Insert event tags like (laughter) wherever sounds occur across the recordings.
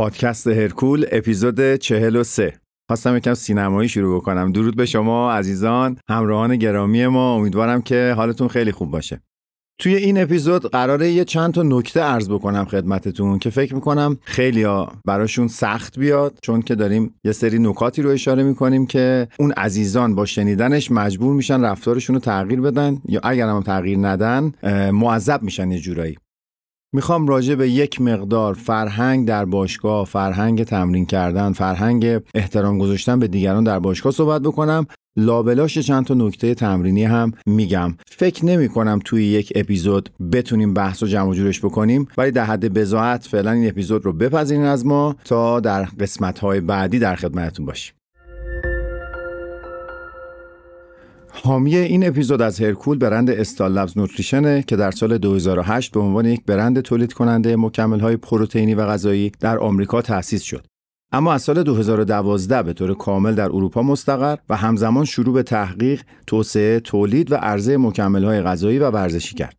پادکست هرکول اپیزود 43 خواستم یکم سینمایی شروع بکنم. درود به شما عزیزان همراهان گرامی ما. امیدوارم که حالتون خیلی خوب باشه. توی این اپیزود قراره یه چند تا نکته عرض بکنم خدمتتون که فکر می‌کنم خیلی ها براشون سخت بیاد چون که داریم یه سری نکاتی رو اشاره می‌کنیم که اون عزیزان با شنیدنش مجبور میشن رفتارشون رو تغییر بدن یا اگر هم تغییر ندن معذب میشن یه جورایی. می‌خوام راجع به یک مقدار فرهنگ در باشگاه، فرهنگ تمرین کردن، فرهنگ احترام گذاشتن به دیگران در باشگاه صحبت بکنم. لابلاش چند تا نکته تمرینی هم میگم. فکر نمی کنم توی یک اپیزود بتونیم بحث و جمع جورش بکنیم ولی در حد بزاعت فعلا این اپیزود رو بپذیرین از ما تا در قسمت های بعدی در خدمتتون باشیم. حامی این اپیزود از هرکول برند استال لبز نوتریشنه که در سال 2008 به عنوان یک برند تولید کننده مکمل های پروتئینی و غذایی در آمریکا تأسیس شد. اما از سال 2012 به طور کامل در اروپا مستقر و همزمان شروع به تحقیق، توسعه، تولید و عرضه مکمل های غذایی و ورزشی کرد.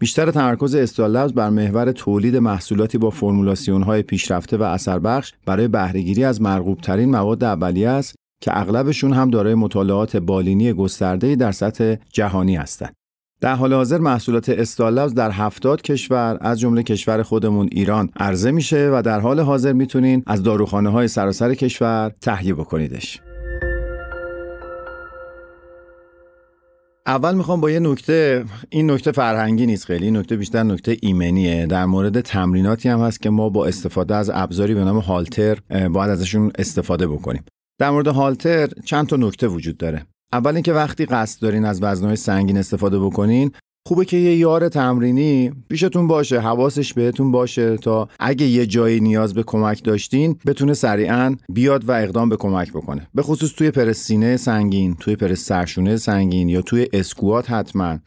بیشتر تمرکز استال بر محور تولید محصولاتی با فرمولاسیون های پیشرفته و اثر بخش برای بهرهگیری از مرغوب ترین مواد اولیه است که اغلبشون هم دارای مطالعات بالینی گسترده‌ای در سطح جهانی هستند. در حال حاضر محصولات استالابز در 70 کشور از جمله کشور خودمون ایران عرضه میشه و در حال حاضر می‌تونین از داروخانه های سراسر کشور تهیه بکنیدش. اول می‌خوام با یه نکته این نکته فرهنگی نیست خیلی این نکته بیشتر نکته ایمنیه در مورد تمریناتی هم هست که ما با استفاده از ابزاری به نام هالتر باید ازشون استفاده بکنیم در مورد هالتر چند تا نکته وجود داره. اول اینکه وقتی قصد دارین از وزنهای سنگین استفاده بکنین خوبه که یه یار تمرینی پیشتون باشه حواسش بهتون باشه تا اگه یه جایی نیاز به کمک داشتین بتونه سریعا بیاد و اقدام به کمک بکنه. به خصوص توی پرس سینه سنگین توی پرس سرشونه سنگین یا توی اسکوات حتما.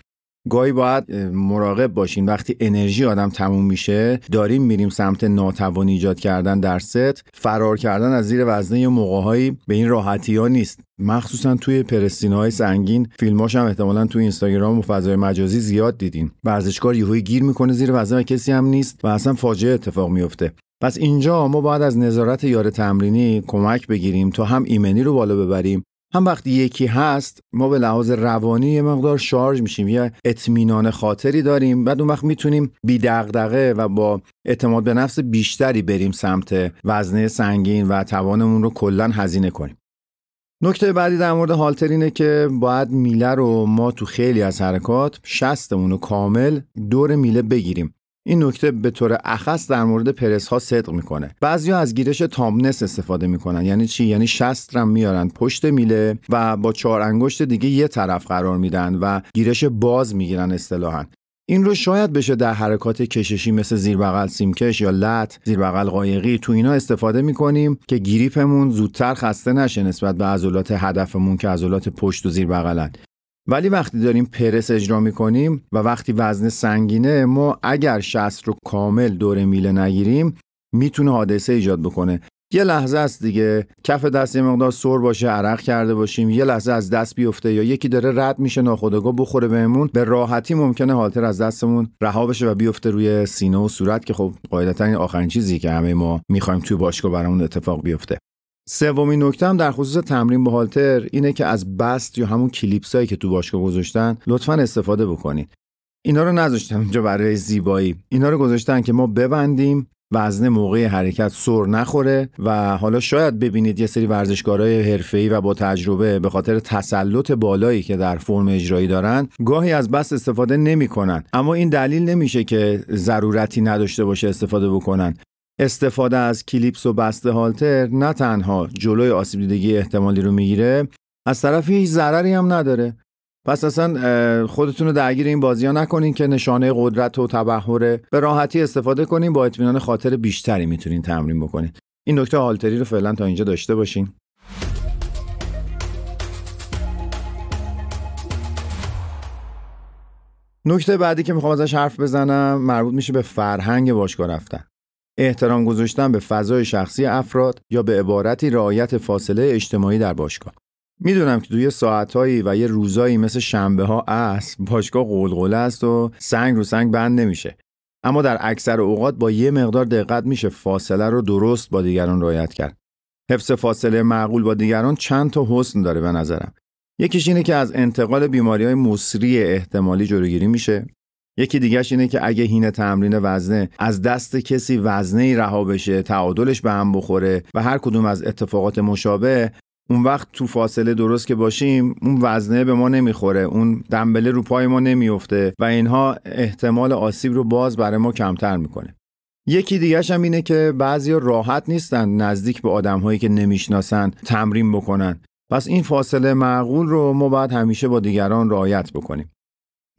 گاهی باید مراقب باشین. وقتی انرژی آدم تموم میشه داریم میریم سمت ناتوانی ایجاد کردن در ست. فرار کردن از زیر وزنه یه موقعهایی به این راحتی ها نیست. مخصوصا توی پرستینه های سنگین. فیلماش هم احتمالا توی اینستاگرام و فضای مجازی زیاد دیدین. ورزشکار یهویی گیر می‌کنه زیر وزنه و کسی هم نیست و اصلا فاجعه اتفاق میفته پس اینجا ما باید از نظارت یار تمرینی کمک بگیریم تا هم ایمنی رو بالا ببریم. هم وقتی یکی هست ما به لحاظ روانی یه مقدار شارژ میشیم یه اطمینان خاطری داریم بعد اون وقت می‌تونیم بی دغدغه و با اعتماد به نفس بیشتری بریم سمت وزنه سنگین و توانمون رو کلا هزینه کنیم. نکته بعدی در مورد هالتر اینه که باید میله رو ما تو خیلی از حرکات شستمون رو کامل دور میله بگیریم. این نکته به طور اخص در مورد پرس ها صدق می‌کنه. بعضیا از گیرش تامنس استفاده می‌کنن. یعنی چی؟ یعنی شست رم میارن پشت میله و با چهار انگشت دیگه یه طرف قرار میدن و گیرش باز می‌گیرن اصطلاحا. این رو شاید بشه در حرکات کششی مثل زیر بغل سیمکش یا لط زیر بغل قایقی تو اینا استفاده می‌کنیم که گریپمون زودتر خسته نشه نسبت به عضلات هدفمون که عضلات پشت و زیر بغلن ولی وقتی داریم پرس اجرا می‌کنیم و وقتی وزن سنگینه ما اگر شست رو کامل دور میله نگیریم می‌تونه حادثه ایجاد بکنه. یه لحظه است دیگه. کف دست یه مقدار سر باشه عرق کرده باشیم. یه لحظه از دست بیفته یا یکی داره رد میشه ناخودآگاه بخوره بهمون. به راحتی ممکنه حالتر از دستمون رها بشه و بیفته روی سینه و صورت که خب قاعدتا این آخرین چیزی که همه ما می‌خوایم توی باشگاه برامون اتفاق بیفته. سومین نکته هم در خصوص تمرین با هالتر اینه که از بست یا همون کلیپسایی که تو باشگاه گذاشتن لطفا استفاده بکنید. اینا رو نذاشتن اونجا برای زیبایی. اینا رو گذاشتن که ما ببندیم وزن موقع حرکت سر نخوره و حالا شاید ببینید یه سری ورزشکارای حرفه‌ای و با تجربه به خاطر تسلط بالایی که در فرم اجرایی دارن گاهی از بست استفاده نمی‌کنن. اما این دلیل نمیشه که ضرورتی نداشته باشه استفاده بکنن. استفاده از کلیپس و بسته هالتر نه تنها جلوی آسیب دیدگی احتمالی رو می‌گیره از طرفی هیچ ضرری هم نداره. پس اصلا خودتون رو درگیر این بازی ها نکنین که نشانه قدرت و تبهره به راحتی استفاده کنین با اطمینان خاطر بیشتری می‌تونین تمرین بکنین. این نکته هالتری رو فعلا تا اینجا داشته باشین. نکته بعدی که می‌خوام ازش حرف بزنم مربوط میشه به فرهنگ باشگاه رفتن. احترام گذاشتن به فضای شخصی افراد یا به عبارتی رعایت فاصله اجتماعی در باشگاه. می‌دونم که توی ساعتهایی و یه روزایی مثل شنبه ها است باشگاه قلقله است و سنگ رو سنگ بند نمیشه. اما در اکثر اوقات با یه مقدار دقت میشه فاصله رو درست با دیگران رعایت کرد. حفظ فاصله معقول با دیگران چند تا حسن داره به نظرم. یکیش اینه که از انتقال بیماری های مصری احتمالی جلوگیری میشه. یکی دیگهش اینه که اگه هین تمرین وزنه از دست کسی وزنه ای رها بشه تعادلش به هم بخوره و هر کدوم از اتفاقات مشابه اون وقت تو فاصله درست که باشیم اون وزنه به ما نمی‌خوره اون دنبله رو پای ما نمیفته و اینها احتمال آسیب رو باز برای ما کمتر می‌کنه. یکی دیگهش هم اینه که بعضی راحت نیستن نزدیک به آدم هایی که نمی‌شناسن تمرین بکنن. پس این فاصله معقول رو ما باید همیشه با دیگران رعایت بکنیم.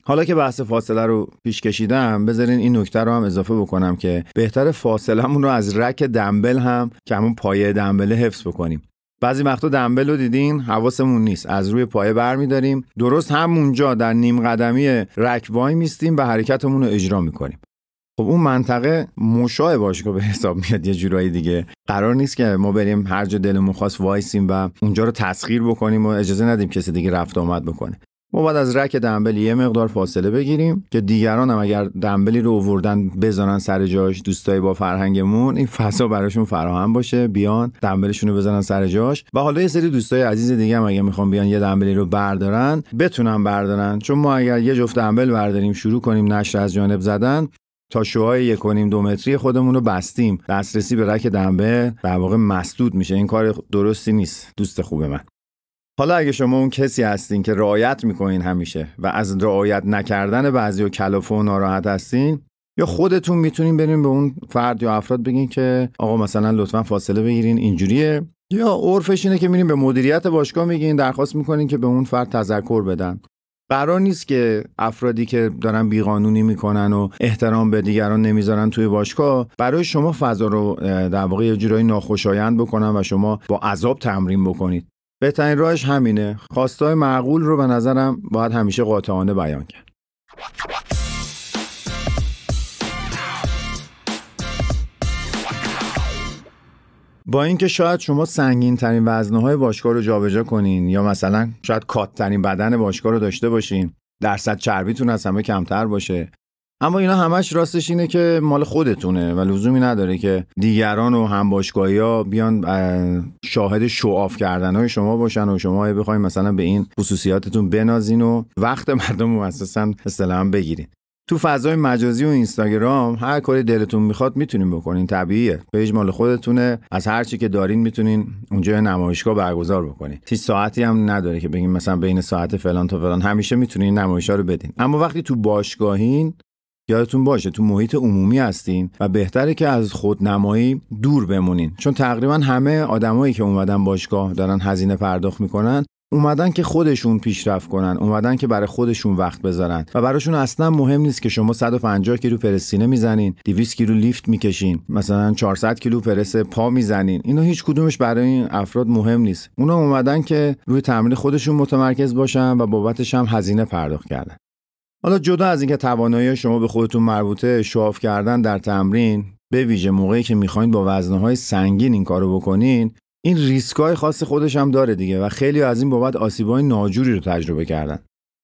حالا که بحث فاصله رو پیش کشیدم بذارین این نکته رو هم اضافه بکنم که بهتر فاصلهمون رو از رک دنبل هم که همون پایه دنبله حفظ بکنیم. بعضی وقتا دنبل رو دیدین حواسمون نیست. از روی پایه برمیداریم. درست همونجا در نیم قدمی رک وای میستیم و حرکتمون رو اجرا می‌کنیم. خب اون منطقه مشاه باشگاه به حساب میاد. یه جورایی دیگه. قرار نیست که ما بریم هر جا دلمون خواست وایسیم و اونجا رو تسخیر بکنیم و اجازه ندیم کسی دیگه رفت آمد بکنه. ما باید از رک دنبل یه مقدار فاصله بگیریم که دیگران هم اگر دنبلی رو اووردن بزنن سر جاش دوستای با فرهنگمون این فضا براشون فراهم باشه بیان دنبلشون رو بزنن سر جاش. و حالا یه سری دوستای عزیز دیگه هم اگه می‌خوان بیان یه دنبلی رو بردارن بتونن بردارن. چون ما اگر یه جفت دنبل برداریم شروع کنیم نشر از جانب زدن تا شوهای یک و دو متری خودمون رو بستیم. دسترسی به رک دنبه در واقع مسدود میشه. این کار درستی نیست. دوست خوب من. حالا اگه شما اون کسی هستین که رعایت می‌کنین همیشه و از رعایت نکردن بعضی و کلافه و ناراحت هستین یا خودتون می‌تونین برین به اون فرد یا افراد بگین که آقا مثلا لطفا فاصله بگیرین اینجوریه. یا عرفش اینه که میرین به مدیریت باشگاه میگین درخواست می‌کنین که به اون فرد تذکر بدن. قرار نیست که افرادی که دارن بیقانونی می‌کنن و احترام به دیگران نمی‌ذارن توی باشگاه برای شما فضا رو در واقع یه جورایی ناخوشایند بکنن و شما با عذاب تمرین بکنید. بهترین راهش همینه. خواستای معقول رو به نظرم باید همیشه قاطعانه بیان کرد. با اینکه شاید شما سنگین ترین وزنه های باشگاه رو جابجا کنین یا مثلا شاید کات ترین بدن باشگاه رو داشته باشین درصد چربیتون از همه کمتر باشه. اما اینا همش راستش اینه که مال خودتونه و لزومی نداره که دیگران و هم باشگاهی ها بیان شاهد شعاف کردن های شما باشن و شما بخواید مثلا به این خصوصیاتتون بنازین و وقت (laughs) مردم اساسا اصطلاحا بگیرین. تو فضای مجازی و اینستاگرام هر کاری دلتون می‌خواد می‌تونین بکنین طبیعیه. پیج مال خودتونه از هر چی که دارین می‌تونین اونجا نمایشگاه برگزار بکنین. هیچ ساعتی هم نداره که بگین مثلا بین ساعت فلان تا فلان همیشه می‌تونین نمایشا رو بدین. اما وقتی تو باشگاهین یادتون باشه تو محیط عمومی هستین و بهتره که از خودنمایی دور بمونین. چون تقریبا همه آدمایی که اومدن باشگاه دارن هزینه پرداخت می‌کنن اومدن که خودشون پیشرفت کنن اومدن که برای خودشون وقت بذارن. و براشون اصلا مهم نیست که شما 150 کیلو پرسینه می‌زنین 200 کیلو لیفت می‌کشین مثلا 400 کیلو پرس پا می‌زنین. اینا هیچ کدومش برای این افراد مهم نیست. اونا اومدن که روی تمرین خودشون متمرکز باشن و بابتش هم هزینه پرداخت کردن. حالا جدا از اینکه توانایی شما به خودتون مربوطه شواف کردن در تمرین به ویژه موقعی که می‌خواین با وزنه سنگین این کارو بکنین این ریسکای خاص خودش هم داره دیگه و خیلی از این بابت آسیبای ناجوری رو تجربه کردن.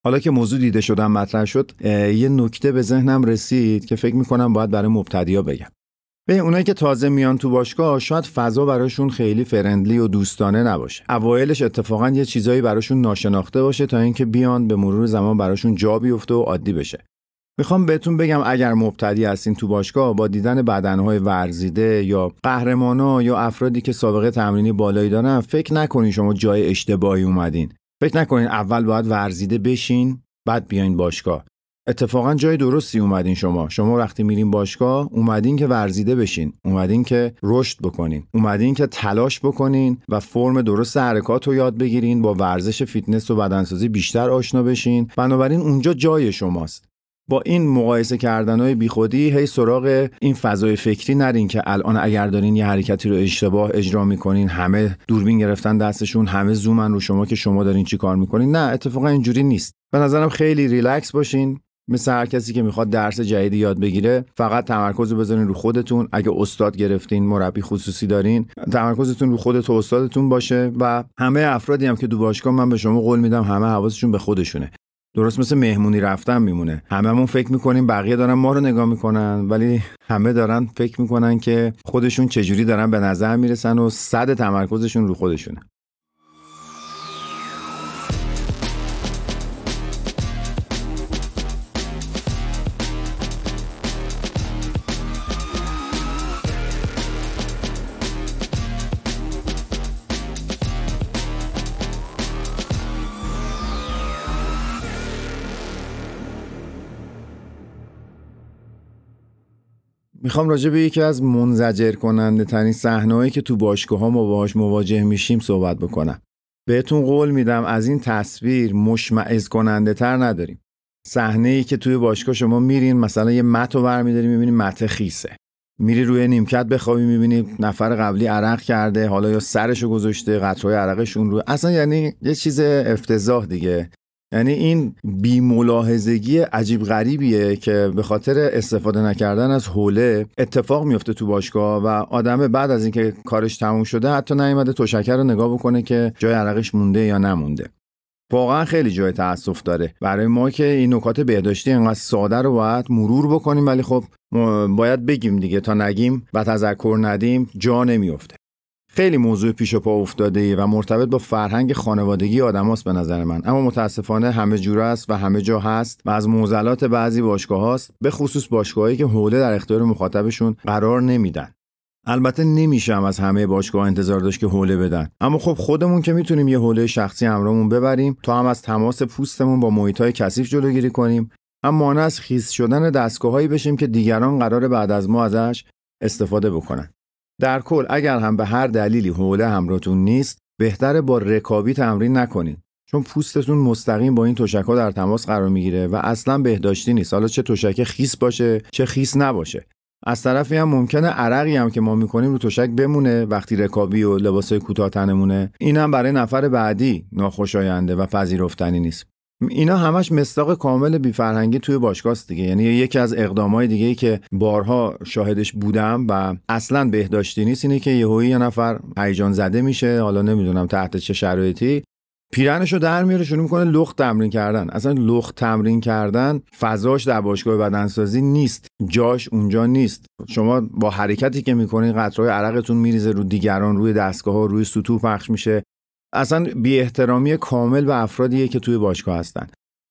حالا که موضوع دیده شدن مطرح شد یه نکته به ذهنم رسید که فکر می‌کنم باید برای مبتدیا بگم. به اونایی که تازه میان تو باشگاه شاید فضا براشون خیلی فرندلی و دوستانه نباشه. اوایلش اتفاقا یه چیزایی براشون ناشناخته باشه تا اینکه بیان به مرور زمان براشون جا بیفته و عادی بشه. می‌خوام بهتون بگم اگر مبتدی هستین تو باشگاه با دیدن بدنهای ورزیده یا قهرمانا یا افرادی که سابقه تمرینی بالایی دارن فکر نکنین شما جای اشتباهی اومدین. فکر نکنین اول باید ورزیده بشین بعد بیاین باشگاه. اتفاقا جای درستی اومدین شما. شما وقتی میرین باشگاه اومدین که ورزیده بشین. اومدین که رشد بکنین. اومدین که تلاش بکنین و فرم درست حرکات رو یاد بگیرین با ورزش فیتنس و بدنسازی بیشتر آشنا بشین. بنابراین اونجا جای شماست. با این مقایسه کردن های بیخودی هی سراغ این فضای فکری نرین که الان اگر دارین یه حرکتی رو اشتباه اجرا می‌کنین همه دوربین گرفتن دستشون همه زوم‌ان رو شما که شما دارین چی کار می‌کنین. نه اتفاقا اینجوری نیست. به نظرم خیلی ریلکس باشین. مثل هر کسی که می‌خواد درس جدیدی یاد بگیره فقط تمرکز رو رو خودتون. اگه استاد گرفتین مربی خصوصی دارین تمرکزتون رو خودت و استادتون باشه و همه افرادی هم که دو باشگاه من به شما قول میدم همه حواسشون به خودشونه. درست مثل مهمونی رفتن میمونه. هممون فکر می‌کنیم بقیه دارن ما رو نگاه می‌کنن ولی همه دارن فکر می‌کنن که خودشون چجوری دارن به نظر می‌رسن و صد تمرکزشون رو خودشونه. می‌خوام راجع به یکی از منزجر کننده ترین صحنه‌ای که تو باشگاه ها ما باهاش مواجه میشیم صحبت بکنم. بهتون قول میدم از این تصویر مشمعز کننده تر نداریم. صحنه ای که توی باشگاه شما میرین مثلا یه مت رو برمیداری می‌بینی مت خیسه. میری روی نیمکت بخوابی می‌بینی نفر قبلی عرق کرده حالا یا سرشو گذاشته قطرهای عرقشون رو اصلا یعنی یه چیز افتضاح دیگه یعنی این بیملاحظگی عجیب غریبیه که به خاطر استفاده نکردن از حوله اتفاق میفته تو باشگاه و آدم بعد از اینکه کارش تموم شده حتی نیومده تشکر رو نگاه بکنه که جای عرقش مونده یا نمونده. واقعا خیلی جای تاسف داره. برای ما که این نکات بهداشتی انقدر ساده رو باید مرور بکنیم ولی خب باید بگیم دیگه تا نگیم و تذکر ندیم جا نمیفته خیلی موضوع پیش و پا افتاده و مرتبط با فرهنگ خانوادگی آدماست به نظر من. اما متاسفانه همه جور است و همه جا هست و از موزلات بعضی باشگاه هاست به خصوص باشگاهایی که حوله در اختیار مخاطبشون قرار نمیدن. البته نمیشم از همه باشگاه انتظار داشت که حوله بدن. اما خب خودمون که می‌تونیم یه حوله شخصی همراهمون ببریم تا هم از تماس پوستمون با محیط های کثیف جلوگیری کنیم. هم مانع از خیس شدن دستگاههایی بشیم که دیگران قرار بعد از ما ازش استفاده بکنن. در کل اگر هم به هر دلیلی حوله همراهتون نیست بهتره با رکابی تمرین نکنید چون پوستتون مستقیم با این تشک در تماس قرار می‌گیره و اصلا بهداشتی نیست. حالا چه تشک خیس باشه چه خیس نباشه. از طرفی هم ممکنه عرقی هم که ما می‌کنیم رو تشک بمونه وقتی رکابی و لباسای کوتاه تنمونه. این هم برای نفر بعدی ناخوشاینده و پذیرفتنی نیست. اینا همش مستاق کامل بیفرهنگی توی باشگاه دیگه. یعنی یکی از اقدامای دیگه که بارها شاهدش بودم و اصلا بهداشتی نیست اینه که یهویی یه نفر هیجان زده میشه حالا نمی‌دونم تحت چه شرایطی پیرنشو در میاره شروع می‌کنه لخت تمرین کردن. اصلا لخت تمرین کردن فضاش در باشگاه بدنسازی نیست. جاش اونجا نیست. شما با حرکتی که می‌کنین قطرهای عرقتون میریزه رو دیگران روی دستگاه ها روی سطوح پخش میشه. اصلا بی احترامی کامل به افرادیه که توی باشگاه هستن.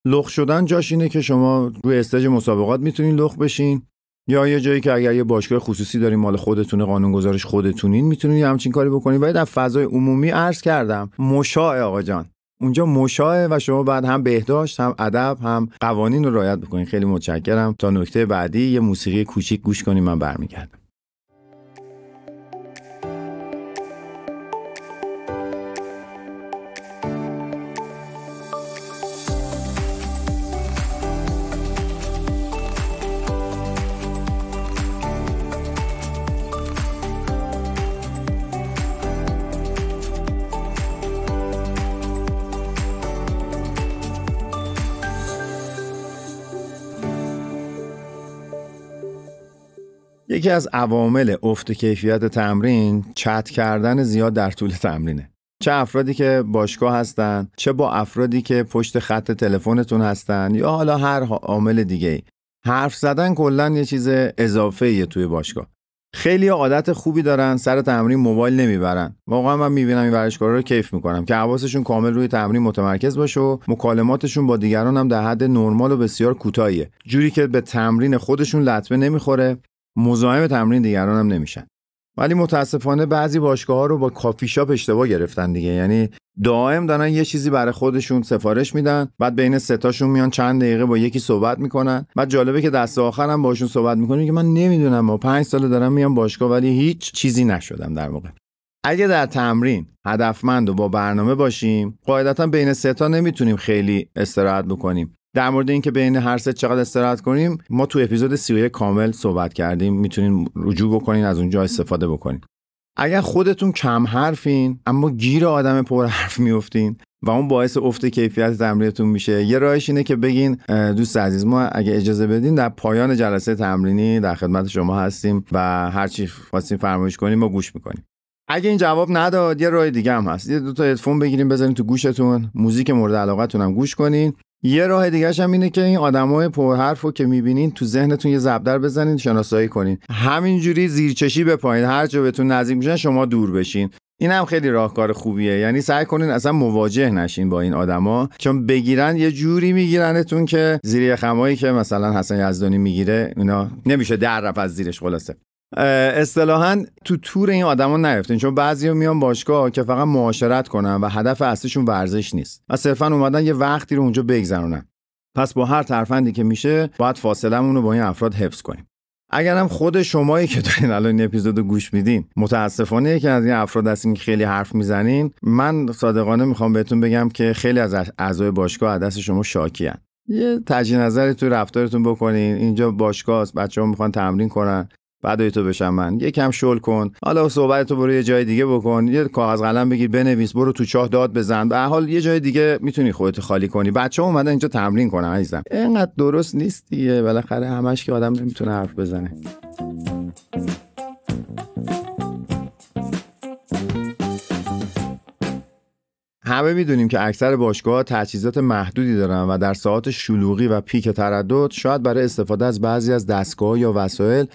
لخ شدن جاش اینه که شما روی استج مسابقات می‌تونین لخ بشین یا یه جایی که اگر یه باشگاه خصوصی داریم مال خودتونه قانون گذارش خودتونین می‌تونین یه همچین کاری بکنین. ولی در فضای عمومی عرض کردم مشاع آقا جان. اونجا مشاعه و شما بعد هم بهداشت هم ادب هم قوانین رو رعایت بکنین. خیلی متشکرم. تا نکته بعدی یه موسیقی کوچیک گوش کنیم من برمیگردم. یکی از عوامل افت کیفیت تمرین چت کردن زیاد در طول تمرینه. چه افرادی که باشگاه هستن چه با افرادی که پشت خط تلفنتون هستن یا حالا هر عامل دیگه ای. حرف زدن کلا یه چیز اضافه ایه توی باشگاه. خیلی عادت خوبی دارن سر تمرین موبایل نمی‌برن. واقعا من می‌بینم این ورزشکارا رو کیف می‌کنم. که حواسشون کامل روی تمرین متمرکز باشه و مکالماتشون با دیگران هم در حد نرمال و بسیار کوتاهیه. جوری که به تمرین خودشون لطمه نمی‌خوره. مزاحم تمرین دیگران هم نمیشن. ولی متاسفانه بعضی باشگاه ها رو با کافی شاپ اشتباه گرفتن دیگه. یعنی دائم دارن یه چیزی برای خودشون سفارش میدن بعد بین ستاشون میان چند دقیقه با یکی صحبت می‌کنن. بعد جالبه که دست آخر هم باشون صحبت می‌کنن که من نمی‌دونم ما پنج سال دارم میام باشگاه ولی هیچ چیزی نشدم در واقع. اگه در تمرین هدفمند و با برنامه باشیم قاعدتا بین ستا نمی‌تونیم خیلی استراحت بکنیم. در مورد اینکه بین هر سه چقدر استراحت کنیم ما تو اپیزود 31 کامل صحبت کردیم. می‌تونین رجوع بکنین از اونجا استفاده بکنین. اگر خودتون کم حرفین اما گیر آدم پر حرف میفتین و اون باعث افت کیفیت تمرینتون میشه یه راهش اینه که بگین دوست عزیز ما اگه اجازه بدین در پایان جلسه تمرینی در خدمت شما هستیم و هر چی خواستین فرمایش کنیم ما گوش می‌کنیم. اگه این جواب نداد یه راه دیگه هم هست. یه دو تا هدفون بگیریم بذارین تو گوشتون. موزیک مورد علاقتون هم گوش کنین. یه راه دیگه هم اینه که این آدمای پرحرف رو که می‌بینین تو ذهنتون یه زبدر بزنین شناسایی کنین. همینجوری زیرچشی بپایین هر جا بهتون نزدیک میشن شما دور بشین. این هم خیلی راهکار خوبیه. یعنی سعی کنین اصلا مواجه نشین با این آدما. چون بگیرن یه جوری میگیرنتون که زیر خمایی که مثلا حسن یزدانی می‌گیره اینا نمیشه در رفت از زیرش خلاصه. اصطلاحا تو تور این آدما نیفتین چون بعضیا میان باشگاه که فقط معاشرت کنن و هدف اصلیشون ورزش نیست. و صرفا اومدن یه وقتی رو اونجا بگذرونن. پس با هر ترفندی که میشه باید فاصلمون رو با این افراد حفظ کنیم. اگرم خود شمایی که دارین الان این اپیزود گوش میدین متاسفانه که از این افراد هستین که خیلی حرف می‌زنین. من صادقانه می‌خوام بهتون بگم که خیلی از اعضای باشگاه دست شما شاکیان یه تجی نظری تو رفتارتون بکنین. اینجا باشگاه است بچه ها می‌خوان تمرین کنن. بعد تو بشم من. یکم شل کن. حالا صحبت تو برو یه جای دیگه بکن. یه کاغذ قلم بگیر بنویس برو تو چاه داد بزن. به حال یه جای دیگه می‌تونی خودت خالی کنی. بچه ها اومدن اینجا تمرین کنن عزیزم. اینقدر درست نیست دیگه. بالاخره همش که آدم نمی‌تونه حرف بزنه. همه می‌دونیم که اکثر باشگاه تجهیزات محدودی دارن و در ساعات شلوغی و پیک تردد شاید برای استفاده از بعضی از دستگاه یا وسایل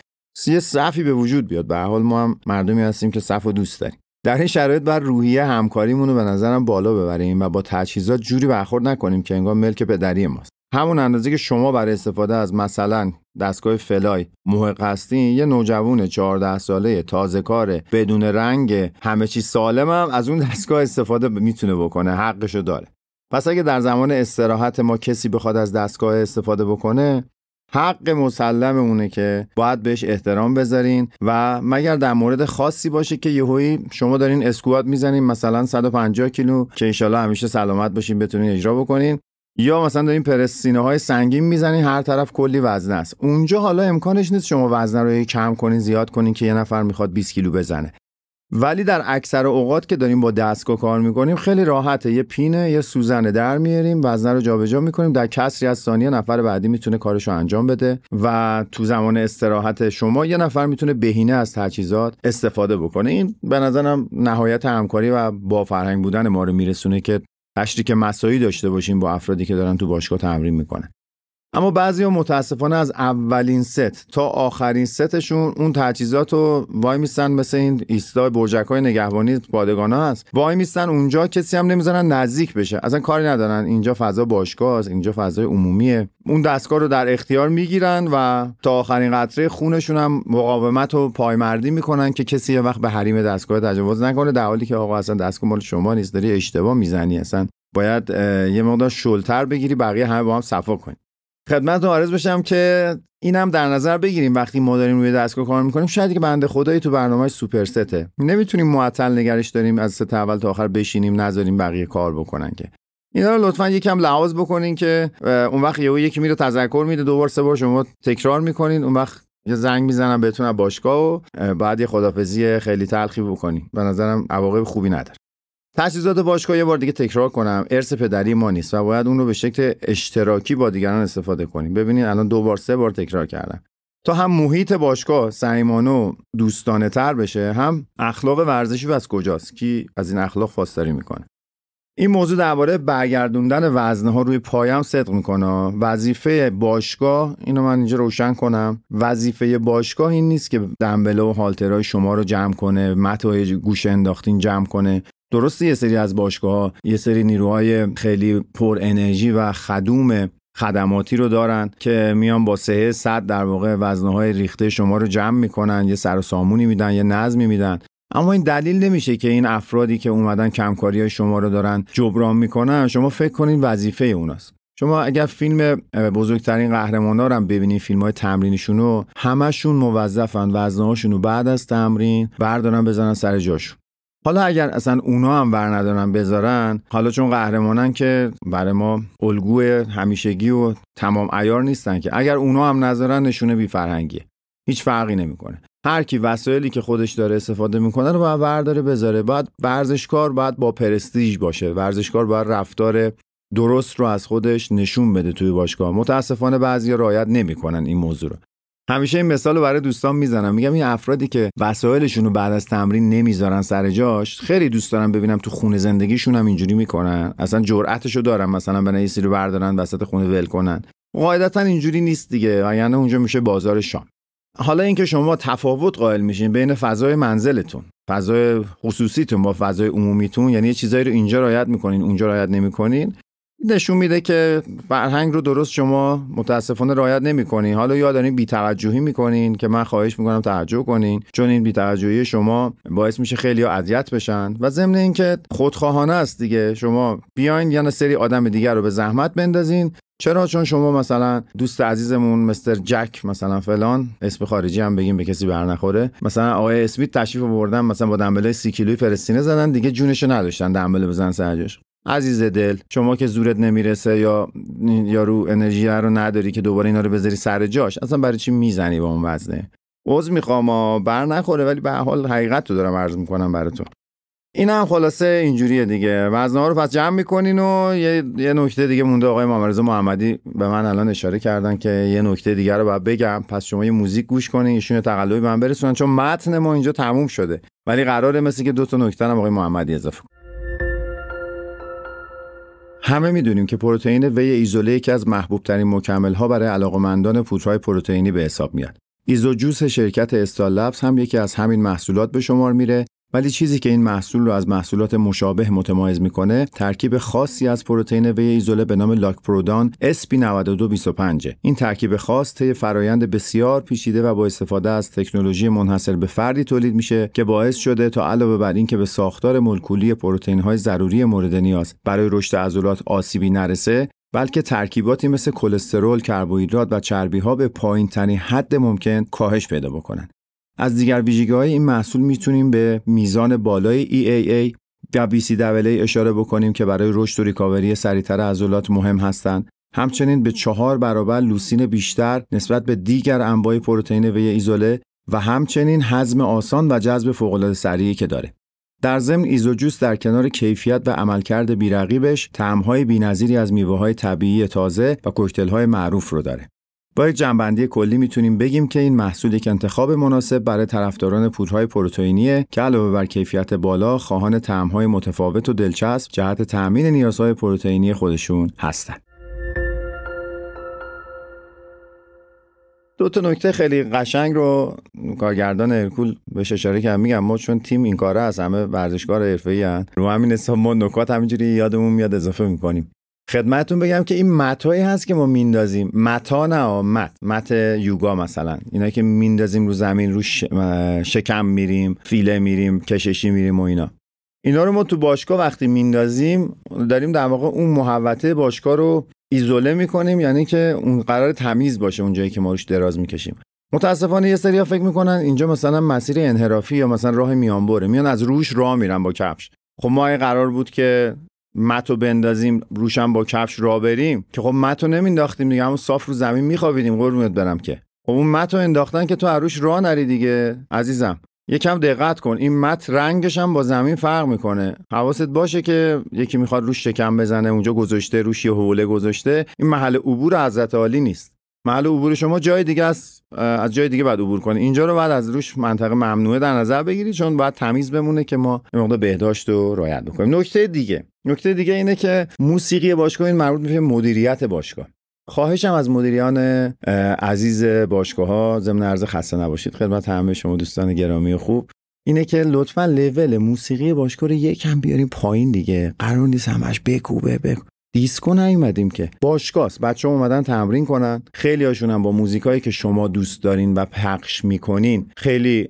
یه صفی به وجود بیاد. به حال ما هم مردمی هستیم که صف و دوست داریم. در این شرایط بر روحیه همکاریمون رو به نظرم بالا ببریم و با تجهیزات جوری برخورد نکنیم که انگار ملک پدری ماست. همون اندازه که شما برای استفاده از مثلا دستگاه فلای محق هستین یه نوجوان 14 ساله تازه کاره بدون رنگ همه چی سالم هم از اون دستگاه استفاده می‌تونه بکنه حقشو داره. پس اگه در زمان استراحت ما کسی بخواد از دستگاه استفاده بکنه حق مسلم اونه که باید بهش احترام بذارین و مگر در مورد خاصی باشه که یهویی شما دارین اسکوات می‌زنین مثلا 150 کیلو که انشالله همیشه سلامت باشین بتونین اجرا بکنین. یا مثلا دارین پرسینه های سنگین می‌زنین هر طرف کلی وزنه است. اونجا حالا امکانش نیست شما وزنه رو کم کنین زیاد کنین که یه نفر می‌خواد 20 کیلو بزنه. ولی در اکثر اوقات که داریم با دستگاه کار می‌کنیم خیلی راحته. یه پینه یه سوزنه در میاریم وزنه رو جابجا می‌کنیم. در کسری از ثانیه نفر بعدی می‌تونه کارش رو انجام بده و تو زمان استراحت شما یه نفر می‌تونه بهینه از تجهیزات استفاده بکنه. این به نظرم نهایت همکاری و با فرهنگ بودن ما رو میرسونه که تشریک مسایی داشته باشیم با افرادی که دارن تو باشگاه تمرین می‌کنن. اما بعضی ها متاسفانه از اولین ست تا آخرین ستشون اون تجهیزات رو وای میستن مثل این ایستای برجک های نگهبانی پادگان ها هست. وای میستن اونجا کسی هم نمی‌ذارن نزدیک بشه. اصلا کاری ندارن. اینجا فضا باشگاه است. اینجا فضای عمومیه. اون دستگاه رو در اختیار می‌گیرن و تا آخرین قطره خونشون هم مقاومت و پایمردی می‌کنن که کسی یه وقت به حریم دستگاه تجاوز نکنه. در حالی که آقا اصلا دستگاه مال شما نیست. داری اشتباه می‌زنی. اصلا باید یه مقدار شلتر بگیری. بقیه همه با هم صفا کنی. خدمتتون عرض بشم که اینم در نظر بگیریم وقتی ما داریم روی دستگاه کار می‌کنیم. شاید که بنده خدایی تو برنامه سوپر سته نمی‌تونیم معطل نگرش داریم از ست اول تا آخر بشینیم نذاریم بقیه کار بکنن که. اینا رو لطفا یکم لحاظ بکنین که اون وقت یهو یکی میره تذکر میده دو بار سه بار شما تکرار می‌کنین. اون وقت یه زنگ می‌زنم بهتون از باشگاه و بعد یه خدافزی خیلی تلخی بکنیم به نظرم عواقب خوبی نداره. تجهیزات باشگاه یه بار دیگه تکرار کنم. ارث پدری ما نیست و باید اون رو به شکل اشتراکی با دیگران استفاده کنیم. ببینید الان دو بار سه بار تکرار کردم تا هم محیط باشگاه سعیمانه دوستانه تر بشه هم اخلاق ورزشی و از کجاست؟ کی از این اخلاق خواستاری می‌کنه؟ این موضوع درباره برگردوندن وزنه ها روی پایم صدق می‌کنه. وظیفه باشگاه اینو من اینجا روشن کنم. وظیفه باشگاه این نیست که دنبله و هالترهای شما رو جمع کنه متای گوش انداختین جمع کنه. درسته یه سری از باشگاه یه سری نیروهای خیلی پر انرژی و خدوم خدماتی رو دارن که میان با سه صد در واقع وزنه های ریخته شما رو جمع می‌کنن یه سر و سامونی میدن یه نظمی میدن. اما این دلیل نمیشه که این افرادی که اومدن کمکاری های شما رو دارن جبران می‌کنن. شما فکر کنین وظیفه اوناست. شما اگر فیلم بزرگترین قهرمانا رو هم ببینین فیلم های تمرینشون رو همشون موظفن وزنهاشون رو بعد از تمرین بردارن بزنن سر جاشون. حالا اگر اصلا اونا هم ور ندارن بذارن حالا چون قهرمانن که برای ما الگوی همیشگی و تمام ایار نیستن که. اگر اونا هم نذارن نشونه بی فرهنگیه. هیچ فرقی نمی‌کنه. هر کی وسایلی که خودش داره استفاده می‌کنه رو باید برداره بذاره. باید ورزشکار باید با پرستیژ باشه. ورزشکار باید رفتار درست رو از خودش نشون بده توی باشگاه. متاسفانه بعضی رعایت نمی‌کنن این موضوع رو. همیشه این مثال رو برای دوستان می‌زنم. میگم این افرادی که وسایلشون رو بعد از تمرین نمی‌ذارن سر جاش خیلی دوست دارم ببینم تو خونه زندگیشون هم اینجوری می‌کنن. اصلا جرأتشو دارن مثلا به یه رو بردارن وسط خونه ول کنن. قاعدتا اینجوری نیست دیگه. یعنی اونجا میشه بازار شام. حالا اینکه شما تفاوت قائل میشین بین فضای منزلتون فضای خصوصیتون با فضای عمومیتون یعنی یه چیزایی رو اینجا رعایت می‌کنین اونجا رعایت نمی‌کنین نشون میده که فرهنگ رو درست شما متاسفانه رعایت نمی‌کنین. حالا یا دارین بیتوجهی می‌کنین که من خواهش می‌کنم توجه کنین چون این بیتوجهی شما باعث میشه خیلی اذیت بشن. و ضمن اینکه خودخواهانه است دیگه. شما بیاین یا سری آدم دیگر رو به زحمت بندازین. چرا؟ چون شما مثلا دوست عزیزمون مستر جک مثلا فلان اسم خارجی هم بگیم به کسی بر نخوره. مثلا آقای اسمیت تشریف آوردن مثلا با دنبله سی کیلوی فلسطینه زدن دیگه جونشو نداشتن دنبله بزن سرجش عزیز دل شما که زورت نمی‌رسه یا یا رو انرژی رو نداری که دوباره اینا رو بذاری سر جاش اصلا برای چی می‌زنی با اون وزنه؟ عذر می‌خوام بر نخوره ولی به حال حقیقت رو دارم عرض می‌کنم برای تو. این هم خلاصه اینجوریه دیگه. وزنه رو پس جمع می‌کنین و یه, یه نکته دیگه مونده آقای محمد محمدی به من الان اشاره کردن که یه نکته دیگه رو باید بگم. پس شما یه موزیک گوش کنین ایشون تقلبی من برسونن چون متن ما اینجا تموم شده. ولی قراره مثل که دو تا نکته هم آقای محمدی اضافه همه می‌دونیم که پروتئین وی ایزوله یکی از محبوب ترین مکمل ها برای علاقمندان پودرهای پروتئینی به حساب میاد. ایزوجوس شرکت استال هم یکی از همین محصولات به شمار میره ولی چیزی که این محصول رو از محصولات مشابه متمایز می‌کنه ترکیب خاصی از پروتئین وی ایزوله به نام لاکپرودان SP9225 این ترکیب خاص طی فرایند بسیار پیچیده و با استفاده از تکنولوژی منحصر به فردی تولید میشه که باعث شده تا علاوه بر اینکه به ساختار مولکولی پروتئین های ضروری مورد نیاز برای رشد عضلات آسیبی نرسه بلکه ترکیباتی مثل کلسترول، کربوهیدرات و چربی ها به پایین ترین حد ممکن کاهش پیدا بکنن. از دیگر ویژگی های این محصول می‌تونیم به میزان بالای EAA و BCAA اشاره بکنیم که برای رشد و ریکاوری سریعتر عضلات مهم هستند. همچنین به چهار برابر لوسین بیشتر نسبت به دیگر انواع پروتئین وی ایزوله و همچنین هضم آسان و جذب فوق‌العاده سریعی که داره. در ضمن ایزوجوس در کنار کیفیت و عملکرد بیرقیبش طعم‌های بی‌نظیری از میوه‌های طبیعی تازه و کوکتل‌های معروف رو داره. با یک جنبندی کلی می‌تونیم بگیم که این محصول یک انتخاب مناسب برای طرفداران پودرهای پروتئینیه که علاوه بر کیفیت بالا خواهان طعم‌های متفاوت و دلچسب جهت تأمین نیازهای پروتئینی خودشون هستند. دو تا نکته خیلی قشنگ رو کارگردان ارکول بهش اشاره کردم میگم ما چون تیم این کاره از همه ورزشکار حرفه‌ای رو همین حساب ما نکات همینجوری یادمون میاد اضافه می‌کنیم. خدمتتون بگم که این متایی هست که ما میندازیم. متا نه مت. مت یوگا مثلا. اینا که میندازیم رو زمین رو شکم میریم فیله میریم کششی میریم و اینا. اینا رو ما تو باشگاه وقتی میندازیم داریم در واقع اون محوطه باشگاه رو ایزوله می‌کنیم یعنی که اون قرار تمیز باشه اونجایی که ما روش دراز می‌کشیم. متاسفانه یه سری فکر می‌کنن اینجا مثلا مسیر انحرافی یا مثلا راه میانبره. میان از روش راه میرن با کفش. خب ما قرار بود که متو بندازیم روشم با کفش را بریم. که خب متو نمینداختیم دیگه همون صاف رو زمین میخوابیدیم قربونت برم که. خب اون متو انداختن که تو عروش را نری دیگه عزیزم. یکم دقت کن این مت رنگش هم با زمین فرق می‌کنه. حواست باشه که یکی می‌خواد روش شکم بزنه اونجا گذاشته روش یه حوله گذاشته. این محل عبور حضرت عالی نیست. محل عبور شما جای دیگه است از جای دیگه باید عبور کنی. اینجا رو بعد از روش منطقه ممنوعه در نظر بگیری چون باید تمیز بمونه که ما مقدار بهداشت رو رعایت بکنیم. نکته دیگه. نکته دیگه اینه که موسیقی باشگاه این مربوط میشه مدیریت باشگاه. خواهشم از مدیریان عزیز باشگاه ها ضمن عرض خسته نباشید خدمت همه شما دوستان گرامی خوب. اینه که لطفا لول موسیقی باشگاه رو یکم بیاریم پایین دیگه. قرار نیست همش بکوبه بکو. دیسکو نیومدیم که. باشگاهs بچه اومدن تمرین کنن. خیلی هاشون هم با موزیکایی که شما دوست دارین و پخش می‌کنین. خیلی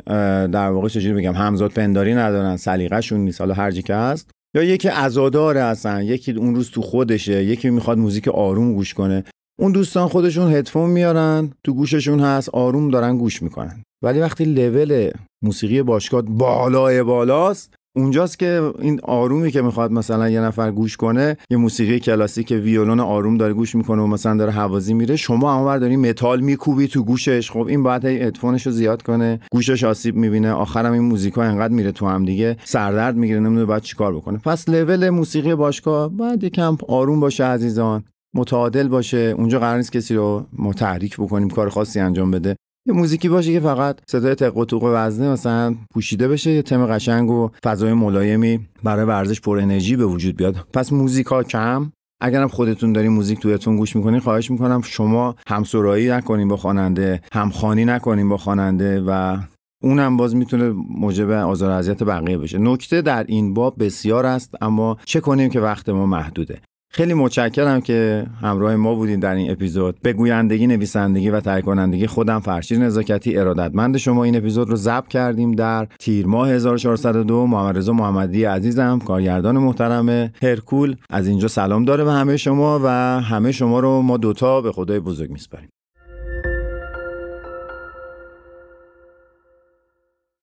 در واقع چجوری بگم همزاد پنداری ندارن سلیقه‌شون نیست. حالا هر که هست. یا یکی عزاداره هستن یکی اون روز تو خودشه یکی می‌خواد موزیک آروم گوش کنه. اون دوستان خودشون هدفون میارن تو گوششون هست آروم دارن گوش می‌کنن. ولی وقتی لول موسیقی باشگاه بالای بالاست اونجاست که این آرومی که می‌خواد مثلا یه نفر گوش کنه یه موسیقی کلاسیک ویولون آروم داره گوش می‌کنه و مثلا داره هوازی میره شما هم اون‌ور داری متال میکوبی تو گوشش. خب این باید هی هدفونش رو زیاد کنه گوشش آسیب می‌بینه. آخرم این موزیکا انقدر میره تو هم دیگه سردرد می‌گیره نمی‌دونه باید چیکار بکنه. پس لول موسیقی باشگاه باید یکم آروم باشه عزیزان متعادل باشه. اونجا قرار نیست کسی رو ما بکنیم کار خاصی انجام بده. یه موزیکی باشه که فقط صدای تق و توق وزنه مثلا پوشیده بشه یه تم قشنگ و فضای ملایمی برای ورزش پر انرژی به وجود بیاد. پس موزیکا کم. اگرم خودتون داری موزیک تویتون گوش می‌کنین خواهش می‌کنم شما همسرایی نکنین با خواننده همخوانی نکنین با خواننده و اونم باز می‌تونه موجب آزار اذیت بقیه بشه. نکته در این باب بسیار است اما چه کنیم که وقت ما محدوده. خیلی متشکرم که همراه ما بودین در این اپیزود. به گویندگی نویسندگی و تهیه کنندگی خودم فرشیر نزاکتی ارادتمند شما این اپیزود رو ضبط کردیم در تیر ماه 1402 محمد رضا محمدی عزیزم کارگردان محترم هرکول. از اینجا سلام داره به همه شما و همه شما رو ما دوتا به خدای بزرگ میسپاریم.